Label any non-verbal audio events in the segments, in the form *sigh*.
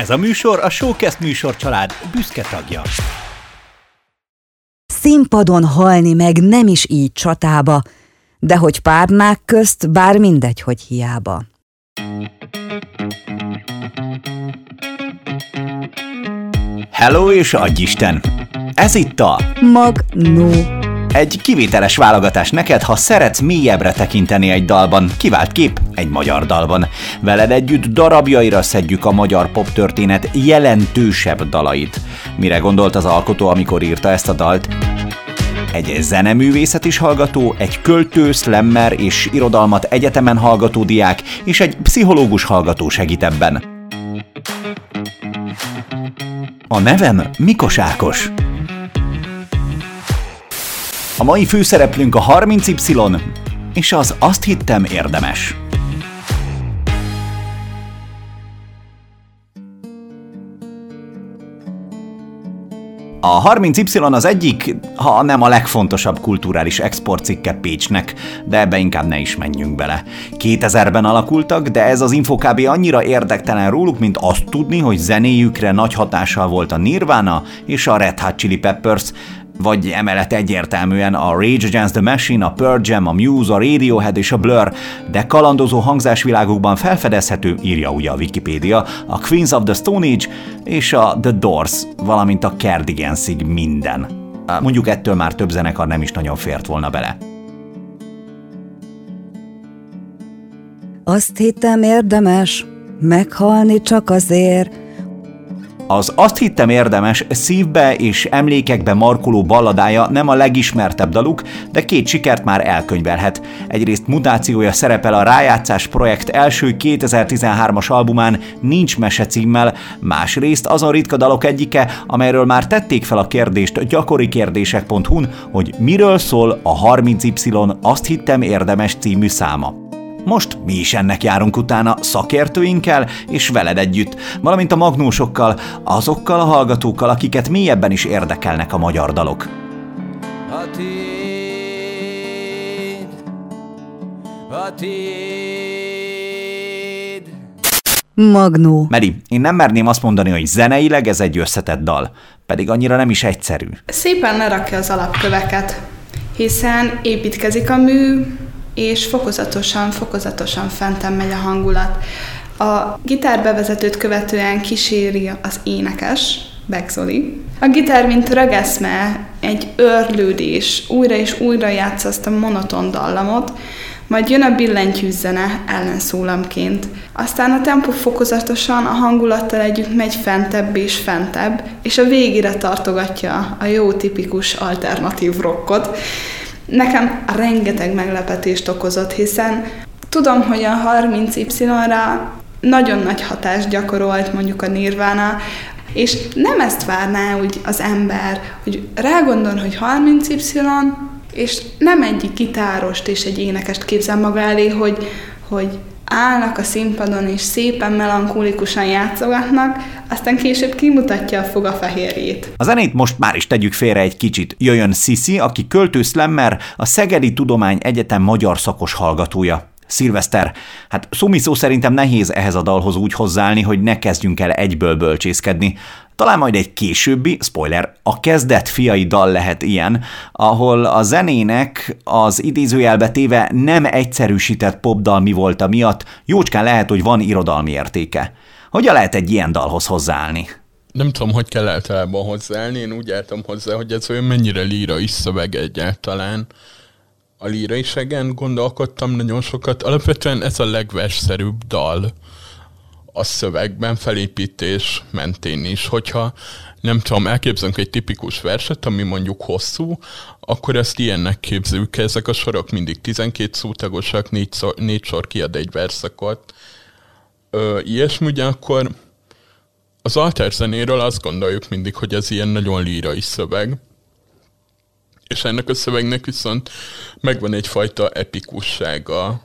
Ez a műsor a Showcast műsor család büszke tagja. Színpadon halni meg nem is így csatába, de hogy párnák közt bár mindegy, hogy hiába. Hello és adjisten! Ez itt a Magnó. Egy kivételes válogatás neked, ha szeretsz mélyebbre tekinteni egy dalban, kivált kép egy magyar dalban. Veled együtt darabjaira szedjük a magyar poptörténet jelentősebb dalait. Mire gondolt az alkotó, amikor írta ezt a dalt? Egy zeneművészet is hallgató, egy költő, slammer és irodalmat egyetemen hallgató diák, és egy pszichológus hallgató segít ebben. A nevem Mikos Ákos. A mai főszereplőnk a 30Y, és az azt hittem érdemes. A 30Y az egyik, ha nem a legfontosabb kulturális exportcikke Pécsnek, de ebbe inkább ne is menjünk bele. 2000-ben alakultak, de ez az info kb. annyira érdektelen róluk, mint azt tudni, hogy zenéjükre nagy hatással volt a Nirvana és a Red Hot Chili Peppers, vagy emellett egyértelműen a Rage Against the Machine, a Pearl Jam, a Muse, a Radiohead és a Blur, de kalandozó hangzásvilágokban felfedezhető, írja ugye a Wikipédia, a Queens of the Stone Age és a The Doors, valamint a Cardigansig minden. Mondjuk ettől már több zenekar nem is nagyon fért volna bele. Azt hittem érdemes meghalni csak azért, Az azt hittem érdemes szívbe és emlékekbe markoló balladája nem a legismertebb daluk, de két sikert már elkönyvelhet. Egyrészt mutációja szerepel a Rájátszás projekt első 2013-as albumán Nincs mese címmel, másrészt azon ritka dalok egyike, amelyről már tették fel a kérdést gyakorikérdések.hu-n, hogy miről szól a 30Y azt hittem érdemes című száma. Most mi is ennek járunk utána szakértőinkkel és veled együtt, valamint a magnósokkal, azokkal a hallgatókkal, akiket mélyebben is érdekelnek a magyar dalok. A tiéd, a tiéd. Magnó. Meri, én nem merném azt mondani, hogy zeneileg ez egy összetett dal, pedig annyira nem is egyszerű. Szépen lerakja az alapköveket, hiszen építkezik a mű, és fokozatosan, fokozatosan fenten megy a hangulat. A gitárbevezetőt követően kíséri az énekes, Begzoli. A gitár, mint rögeszme, egy örlődés, újra és újra játsza azt a monoton dallamot, majd jön a billentyűzzene ellenszólamként. Aztán a tempó fokozatosan a hangulattal együtt megy fentebb és fentebb, és a végére tartogatja a jó tipikus alternatív rockot. Nekem rengeteg meglepetést okozott, hiszen tudom, hogy a 30Y-ra nagyon nagy hatást gyakorolt mondjuk a Nirvana, és nem ezt várná úgy az ember, hogy rágondol, hogy 30Y, és nem egy gitárost és egy énekest képzel maga elé, hogy, hogy állnak a színpadon és szépen melankólikusan játszogatnak, aztán később kimutatja a fogafehérjét. A zenét most már is tegyük félre egy kicsit. Jöjjön Sisi, aki költő slammer, a Szegedi Tudomány Egyetem magyar szakos hallgatója. Szilveszter, hát szumiszó szerintem nehéz ehhez a dalhoz úgy hozzáállni, hogy ne kezdjünk el egyből bölcsészkedni. Talán majd egy későbbi, spoiler, a kezdet fiai dal lehet ilyen, ahol a zenének az idézőjelbe téve nem egyszerűsített popdal mi volt a miatt, jócskán lehet, hogy van irodalmi értéke. Hogyan lehet egy ilyen dalhoz hozzáállni? Nem tudom, hogy kell általában hozzáállni, én úgy álltam hozzá, hogy ez olyan mennyire lírai szöveg egyáltalán. A lírai szegen gondolkodtam nagyon sokat. Alapvetően ez a legversszerűbb dal a szövegben, felépítés mentén is. Hogyha nem tudom, elképzelünk egy tipikus verset, ami mondjuk hosszú, akkor ezt ilyennek képzeljük. Ezek a sorok mindig 12 szótagosak, négy, szor, négy sor kiad egy verszakot. Ö, ilyesmi, ugye akkor az alterzenéről azt gondoljuk mindig, hogy ez ilyen nagyon lírai szöveg. És ennek a szövegnek viszont megvan egyfajta epikussága,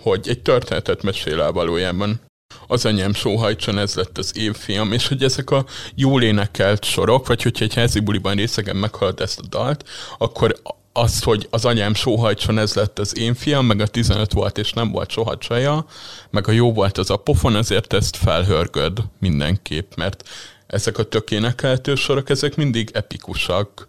hogy egy történetet mesél el valójában. Az anyám sóhajtson, ez lett az évfiam, és hogy ezek a jól énekelt sorok, vagy hogyha egy házi buliban részegen meghallod ezt a dalt, akkor azt, hogy az anyám sóhajtson, ez lett az én fiam, meg a 15 volt, és nem volt soha csaja, meg a jó volt az a pofon, ezért ezt felhörgöd mindenképp, mert ezek a tökénekeltő sorok, ezek mindig epikusak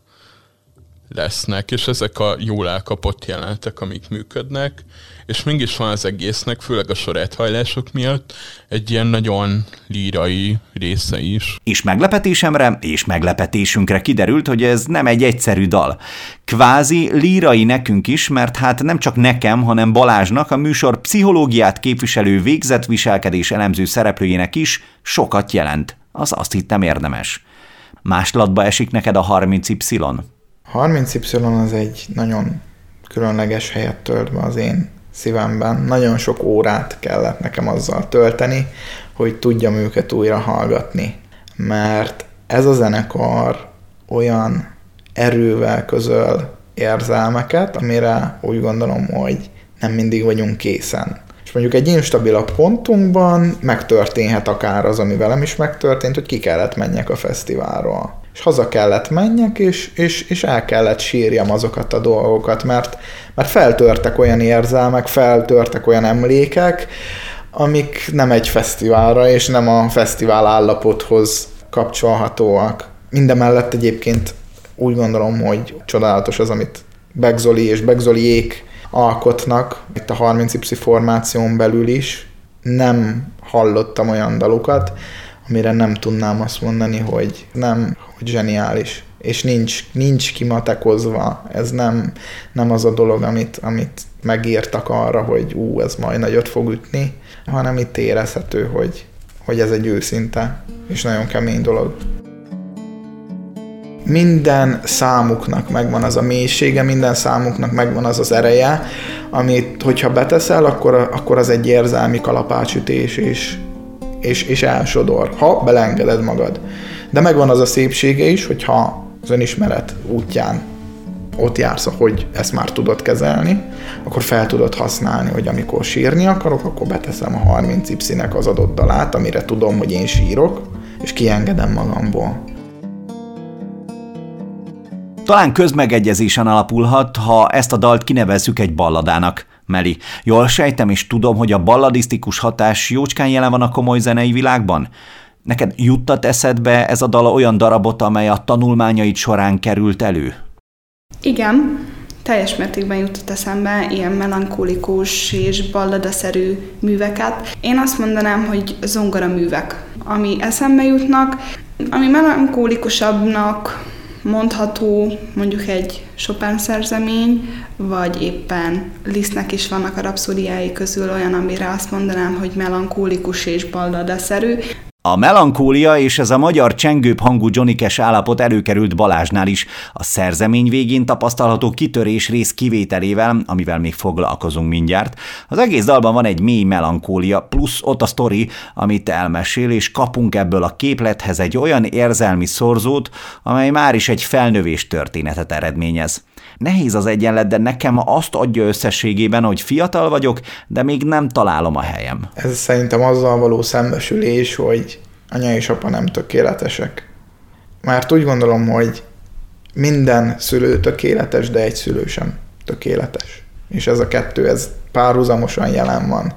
lesznek, és ezek a jól elkapott jelenetek, amik működnek, és mégis van az egésznek, főleg a sorethajlások miatt, egy ilyen nagyon lírai része is. És meglepetésemre és meglepetésünkre kiderült, hogy ez nem egy egyszerű dal. Kvázi lírai nekünk is, mert hát nem csak nekem, hanem Balázsnak, a műsor pszichológiát képviselő végzett viselkedés elemző szereplőjének is sokat jelent. Az azt hittem érdemes. Máslatba esik neked a 30Y? 30Y az egy nagyon különleges helyet tölt be az én szívemben. Nagyon sok órát kellett nekem azzal tölteni, hogy tudjam őket újra hallgatni. Mert ez a zenekar olyan erővel közöl érzelmeket, amire úgy gondolom, hogy nem mindig vagyunk készen. És mondjuk egy instabilabb pontunkban megtörténhet akár az, ami velem is megtörtént, hogy ki kellett menjek a fesztiválról és haza kellett menjek, és, és, és el kellett sírjam azokat a dolgokat, mert, mert feltörtek olyan érzelmek, feltörtek olyan emlékek, amik nem egy fesztiválra, és nem a fesztivál állapothoz kapcsolhatóak. Mindemellett egyébként úgy gondolom, hogy csodálatos az, amit Begzoli és Begzoliék alkotnak, itt a 30Y formáción belül is. Nem hallottam olyan dalukat, amire nem tudnám azt mondani, hogy nem, hogy zseniális. És nincs, nincs kimatekozva. Ez nem, nem az a dolog, amit, amit megírtak arra, hogy ú, ez majd nagyot fog ütni, hanem itt érezhető, hogy, hogy ez egy őszinte és nagyon kemény dolog. Minden számuknak megvan az a mélysége, minden számuknak megvan az az ereje, amit, hogyha beteszel, akkor, akkor az egy érzelmi kalapácsütés, és, és, és elsodor, ha belengeded magad. De megvan az a szépsége is, hogyha az önismeret útján ott jársz, hogy ezt már tudod kezelni, akkor fel tudod használni, hogy amikor sírni akarok, akkor beteszem a 30 y az adott dalát, amire tudom, hogy én sírok, és kiengedem magamból. Talán közmegegyezésen alapulhat, ha ezt a dalt kinevezzük egy balladának. Meli, jól sejtem és tudom, hogy a balladisztikus hatás jócskán jelen van a komoly zenei világban? Neked juttat eszedbe ez a dal olyan darabot, amely a tanulmányaid során került elő? Igen, teljes mértékben jutott eszembe ilyen melankolikus és balladaszerű műveket. Én azt mondanám, hogy zongora művek, ami eszembe jutnak, ami melankolikusabbnak mondható mondjuk egy Chopin szerzemény, vagy éppen Lisztnek is vannak a rapszódiái közül olyan, amire azt mondanám, hogy melankólikus és balladaszerű. A melankólia és ez a magyar csengőbb hangú Johnny állapot előkerült Balázsnál is, a szerzemény végén tapasztalható kitörés rész kivételével, amivel még foglalkozunk mindjárt. Az egész dalban van egy mély melankólia, plusz ott a sztori, amit elmesél, és kapunk ebből a képlethez egy olyan érzelmi szorzót, amely már is egy felnövés történetet eredményez. Nehéz az egyenlet, de nekem azt adja összességében, hogy fiatal vagyok, de még nem találom a helyem. Ez szerintem azzal való szembesülés, hogy anya és apa nem tökéletesek. Mert úgy gondolom, hogy minden szülő tökéletes, de egy szülő sem tökéletes. És ez a kettő, ez párhuzamosan jelen van.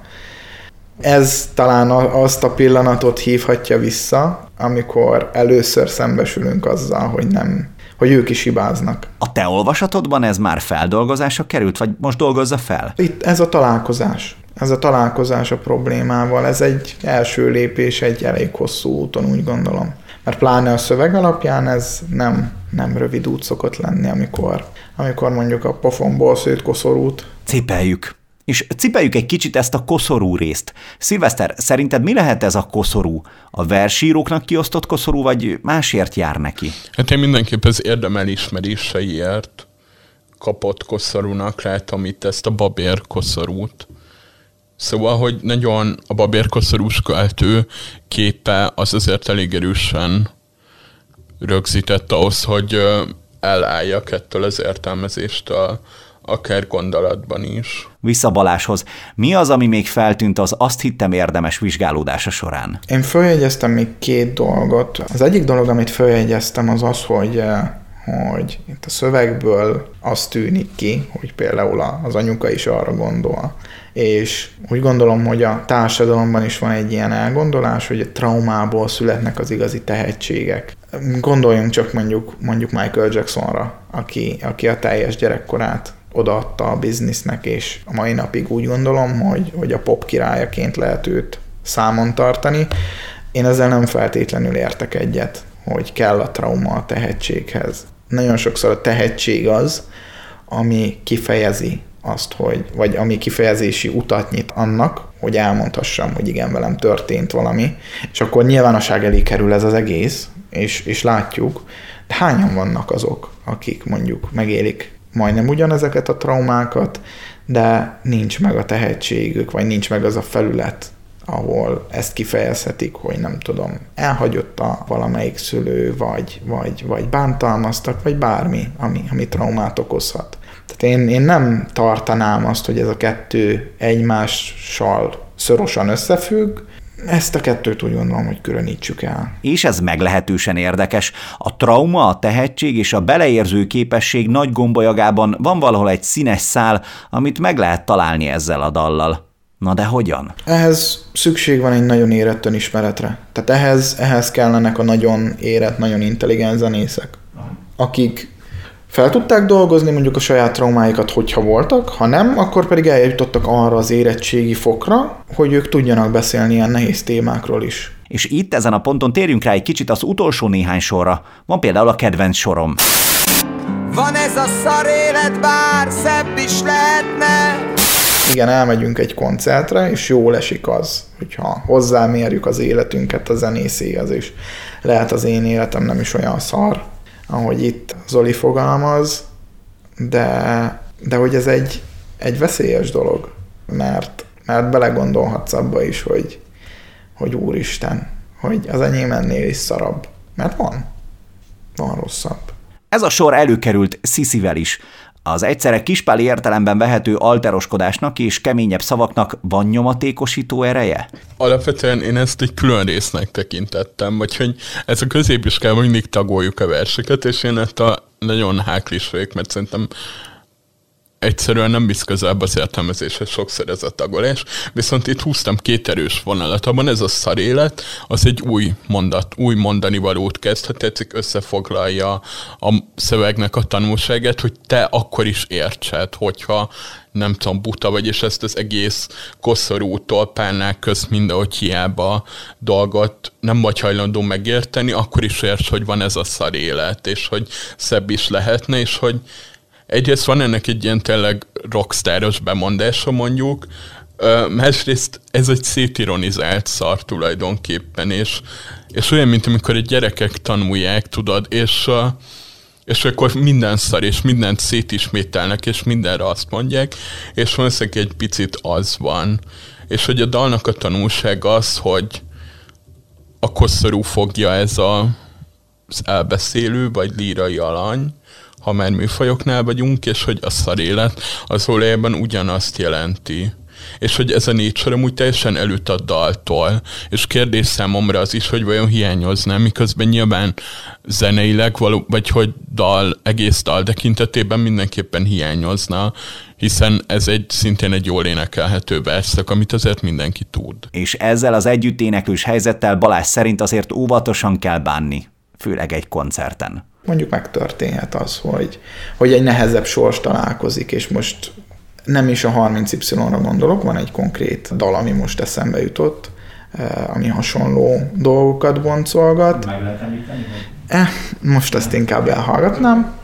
Ez talán azt a pillanatot hívhatja vissza, amikor először szembesülünk azzal, hogy nem hogy ők is hibáznak. A te olvasatodban ez már feldolgozásra került, vagy most dolgozza fel? Itt ez a találkozás. Ez a találkozás a problémával, ez egy első lépés egy elég hosszú úton, úgy gondolom. Mert pláne a szöveg alapján ez nem, nem rövid út szokott lenni, amikor, amikor mondjuk a pofonból szőtt koszorút. Cipeljük. És cipeljük egy kicsit ezt a koszorú részt. Szilveszter, szerinted mi lehet ez a koszorú? A versíróknak kiosztott koszorú, vagy másért jár neki? Hát én mindenképp az érdemel ismeréseiért kapott koszorúnak látom itt ezt a babér koszorút. Szóval, hogy nagyon a babér koszorús költő képe az azért elég erősen rögzített ahhoz, hogy elálljak ettől az értelmezéstől, akár gondolatban is. Vissza Baláshoz. Mi az, ami még feltűnt az azt hittem érdemes vizsgálódása során? Én följegyeztem még két dolgot. Az egyik dolog, amit följegyeztem, az az, hogy, hogy itt a szövegből az tűnik ki, hogy például az anyuka is arra gondol, és úgy gondolom, hogy a társadalomban is van egy ilyen elgondolás, hogy a traumából születnek az igazi tehetségek. Gondoljunk csak mondjuk, mondjuk Michael Jacksonra, aki, aki a teljes gyerekkorát odaadta a biznisznek, és a mai napig úgy gondolom, hogy, hogy a pop királyaként lehet őt számon tartani. Én ezzel nem feltétlenül értek egyet, hogy kell a trauma a tehetséghez. Nagyon sokszor a tehetség az, ami kifejezi azt, hogy, vagy ami kifejezési utat nyit annak, hogy elmondhassam, hogy igen, velem történt valami, és akkor nyilvánosság elé kerül ez az egész, és, és látjuk, de hányan vannak azok, akik mondjuk megélik majdnem ugyanezeket a traumákat, de nincs meg a tehetségük, vagy nincs meg az a felület, ahol ezt kifejezhetik, hogy nem tudom, elhagyott a valamelyik szülő, vagy, vagy, vagy bántalmaztak, vagy bármi, ami, ami traumát okozhat. Tehát én, én nem tartanám azt, hogy ez a kettő egymással szorosan összefügg, ezt a kettőt úgy gondolom, hogy különítsük el. És ez meglehetősen érdekes. A trauma, a tehetség és a beleérző képesség nagy gombolyagában van valahol egy színes szál, amit meg lehet találni ezzel a dallal. Na de hogyan? Ehhez szükség van egy nagyon érett önismeretre. Tehát ehhez, ehhez kellenek a nagyon érett, nagyon intelligens zenészek, akik fel tudták dolgozni mondjuk a saját traumáikat, hogyha voltak, ha nem, akkor pedig eljutottak arra az érettségi fokra, hogy ők tudjanak beszélni ilyen nehéz témákról is. És itt ezen a ponton térjünk rá egy kicsit az utolsó néhány sorra. Van például a kedvenc sorom. Van ez a szar élet, bár szebb is lehetne igen, elmegyünk egy koncertre, és jól esik az, hogyha hozzámérjük az életünket a zenészéhez, és lehet az én életem nem is olyan szar, ahogy itt Zoli fogalmaz, de, de hogy ez egy, egy veszélyes dolog, mert, mert belegondolhatsz abba is, hogy, hogy úristen, hogy az enyém ennél is szarabb. Mert van. Van rosszabb. Ez a sor előkerült Sziszivel is. Az egyszerre kispáli értelemben vehető alteroskodásnak és keményebb szavaknak van nyomatékosító ereje? Alapvetően én ezt egy külön résznek tekintettem, vagy hogy ez a középiskában mindig tagoljuk a verseket, és én ezt a nagyon háklis vagyok, mert szerintem egyszerűen nem visz közelebb az értelmezéshez sokszor ez a tagolás, viszont itt húztam két erős vonalat. Abban ez a szar élet, az egy új mondat, új mondani valót kezd, ha tetszik, összefoglalja a szövegnek a tanulságát, hogy te akkor is értsed, hogyha nem tudom, buta vagy, és ezt az egész koszorútól párnák közt mindenhogy hiába dolgot nem vagy hajlandó megérteni, akkor is érts, hogy van ez a szar élet, és hogy szebb is lehetne, és hogy egyrészt van ennek egy ilyen tényleg rockstáros bemondása mondjuk, másrészt ez egy szétironizált szar tulajdonképpen, és, és olyan, mint amikor egy gyerekek tanulják, tudod, és, és akkor minden szar, és mindent szétismételnek, és mindenre azt mondják, és valószínűleg egy picit az van. És hogy a dalnak a tanulság az, hogy a koszorú fogja ez a, az elbeszélő, vagy lírai alany, ha már műfajoknál vagyunk, és hogy a szarélet az olajában ugyanazt jelenti. És hogy ez a négy sor amúgy teljesen előtt a daltól, és kérdés számomra az is, hogy vajon hiányozna, miközben nyilván zeneileg, való, vagy hogy dal, egész dal tekintetében mindenképpen hiányozna, hiszen ez egy szintén egy jól énekelhető verszak, amit azért mindenki tud. És ezzel az együtt éneklős helyzettel Balázs szerint azért óvatosan kell bánni, főleg egy koncerten mondjuk megtörténhet az, hogy, hogy egy nehezebb sors találkozik, és most nem is a 30Y-ra gondolok, van egy konkrét dal, ami most eszembe jutott, eh, ami hasonló dolgokat boncolgat. Meg lehet említeni? Eh, most ezt inkább elhallgatnám.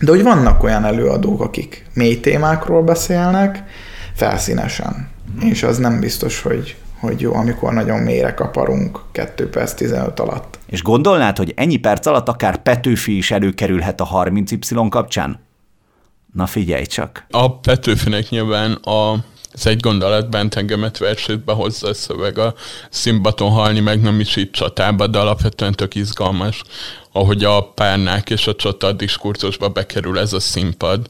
De hogy vannak olyan előadók, akik mély témákról beszélnek, felszínesen. Mm. És az nem biztos, hogy, hogy jó, amikor nagyon mélyre kaparunk 2 perc 15 alatt. És gondolnád, hogy ennyi perc alatt akár Petőfi is előkerülhet a 30Y kapcsán? Na figyelj csak. A Petőfinek nyilván a Ez egy gondolat engemet versétbe hozza a szöveg a szimbaton halni, meg nem is itt csatába, de alapvetően tök izgalmas, ahogy a párnák és a csata diskurzusba bekerül ez a színpad,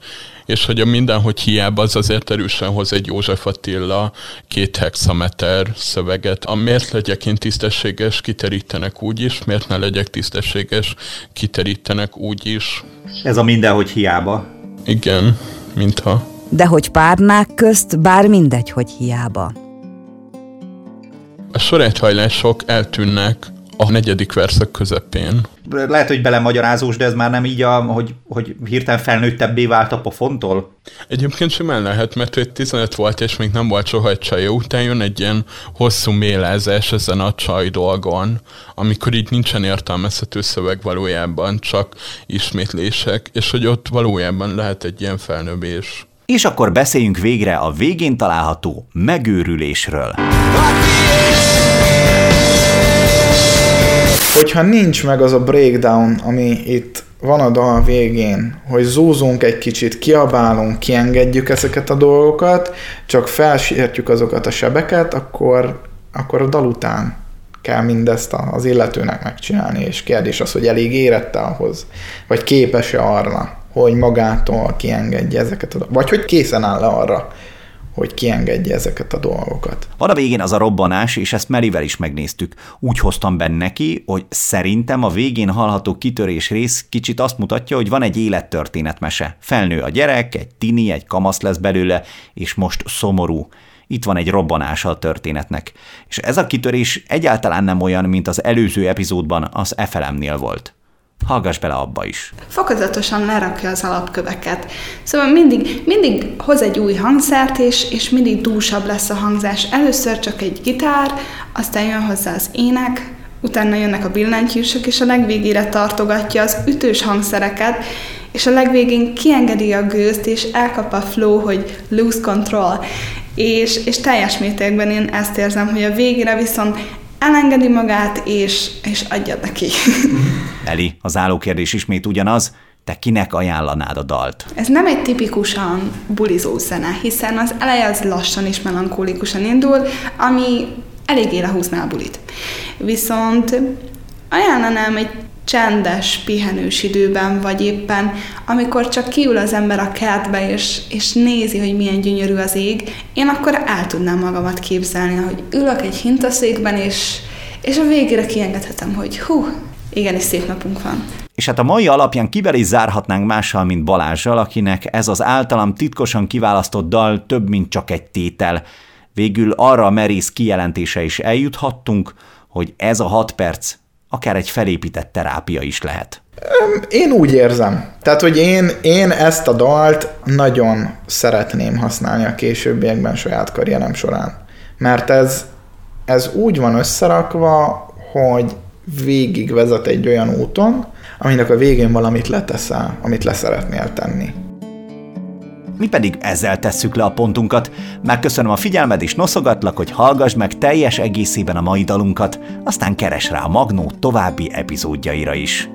és hogy a mindenhogy hiába az azért erősen hoz egy József Attila két hexameter szöveget. A miért legyek én tisztességes, kiterítenek úgy is, miért ne legyek tisztességes, kiterítenek úgy is. Ez a mindenhogy hiába. Igen, mintha. De hogy párnák közt bár mindegy, hogy hiába. A sorejthajlások eltűnnek a negyedik verszak közepén. Lehet, hogy belemagyarázós, de ez már nem így, a, hogy, hogy hirtelen felnőttebbé vált a pofontól? Egyébként simán lehet, mert ő 15 volt, és még nem volt soha egy csaj után jön egy ilyen hosszú mélázás ezen a csaj dolgon, amikor így nincsen értelmezhető szöveg valójában, csak ismétlések, és hogy ott valójában lehet egy ilyen felnövés. És akkor beszéljünk végre a végén található megőrülésről. Hogyha nincs meg az a breakdown, ami itt van a dal végén, hogy zúzunk egy kicsit, kiabálunk, kiengedjük ezeket a dolgokat, csak felsértjük azokat a sebeket, akkor, akkor a dal után kell mindezt az illetőnek megcsinálni, és kérdés az, hogy elég érette ahhoz, vagy képes-e arra, hogy magától kiengedje ezeket a vagy hogy készen áll arra, hogy kiengedje ezeket a dolgokat. Van a végén az a robbanás, és ezt Merivel is megnéztük. Úgy hoztam benne neki, hogy szerintem a végén hallható kitörés rész kicsit azt mutatja, hogy van egy élettörténetmese. Felnő a gyerek, egy tini, egy kamasz lesz belőle, és most szomorú itt van egy robbanása a történetnek. És ez a kitörés egyáltalán nem olyan, mint az előző epizódban az FLM-nél volt hallgass bele abba is. Fokozatosan lerakja az alapköveket. Szóval mindig, mindig hoz egy új hangszert, és, és mindig dúsabb lesz a hangzás. Először csak egy gitár, aztán jön hozzá az ének, utána jönnek a billentyűsök, és a legvégére tartogatja az ütős hangszereket, és a legvégén kiengedi a gőzt, és elkap a flow, hogy lose control. És, és teljes mértékben én ezt érzem, hogy a végére viszont elengedi magát, és, és adja neki. *laughs* Eli, az állókérdés ismét ugyanaz, te kinek ajánlanád a dalt? Ez nem egy tipikusan bulizó zene, hiszen az eleje az lassan és melankólikusan indul, ami eléggé lehúzná a bulit. Viszont ajánlanám egy csendes, pihenős időben, vagy éppen amikor csak kiül az ember a kertbe, és, és nézi, hogy milyen gyönyörű az ég, én akkor el tudnám magamat képzelni, hogy ülök egy hintaszékben, és, és a végére kiengedhetem, hogy hú, igenis szép napunk van. És hát a mai alapján kivel is zárhatnánk mással, mint Balázsral, akinek ez az általam titkosan kiválasztott dal több, mint csak egy tétel. Végül arra a merész kijelentése is eljuthattunk, hogy ez a hat perc akár egy felépített terápia is lehet. Én úgy érzem. Tehát, hogy én, én ezt a dalt nagyon szeretném használni a későbbiekben saját karrierem során. Mert ez, ez úgy van összerakva, hogy végig vezet egy olyan úton, aminek a végén valamit leteszel, amit leszeretnél tenni. Mi pedig ezzel tesszük le a pontunkat. Megköszönöm a figyelmed és noszogatlak, hogy hallgass meg teljes egészében a mai dalunkat, aztán keres rá a Magnó további epizódjaira is.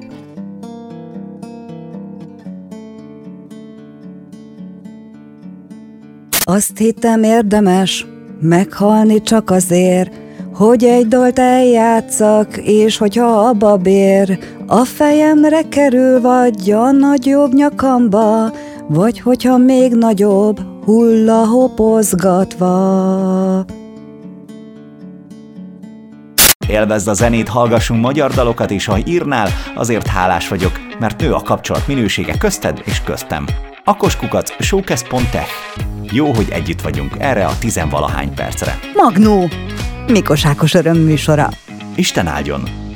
Azt hittem érdemes meghalni csak azért, hogy egy dalt eljátszak, és hogyha abba bér, a fejemre kerül vagy a nagyobb nyakamba, vagy hogyha még nagyobb, hulla hopozgatva. Élvezd a zenét, hallgassunk magyar dalokat, és ha írnál, azért hálás vagyok, mert nő a kapcsolat minősége közted és köztem. Akoskukat, showcast.tech. Jó, hogy együtt vagyunk erre a tizenvalahány percre. Magnó! Mikos Ákos örömműsora. Isten áldjon!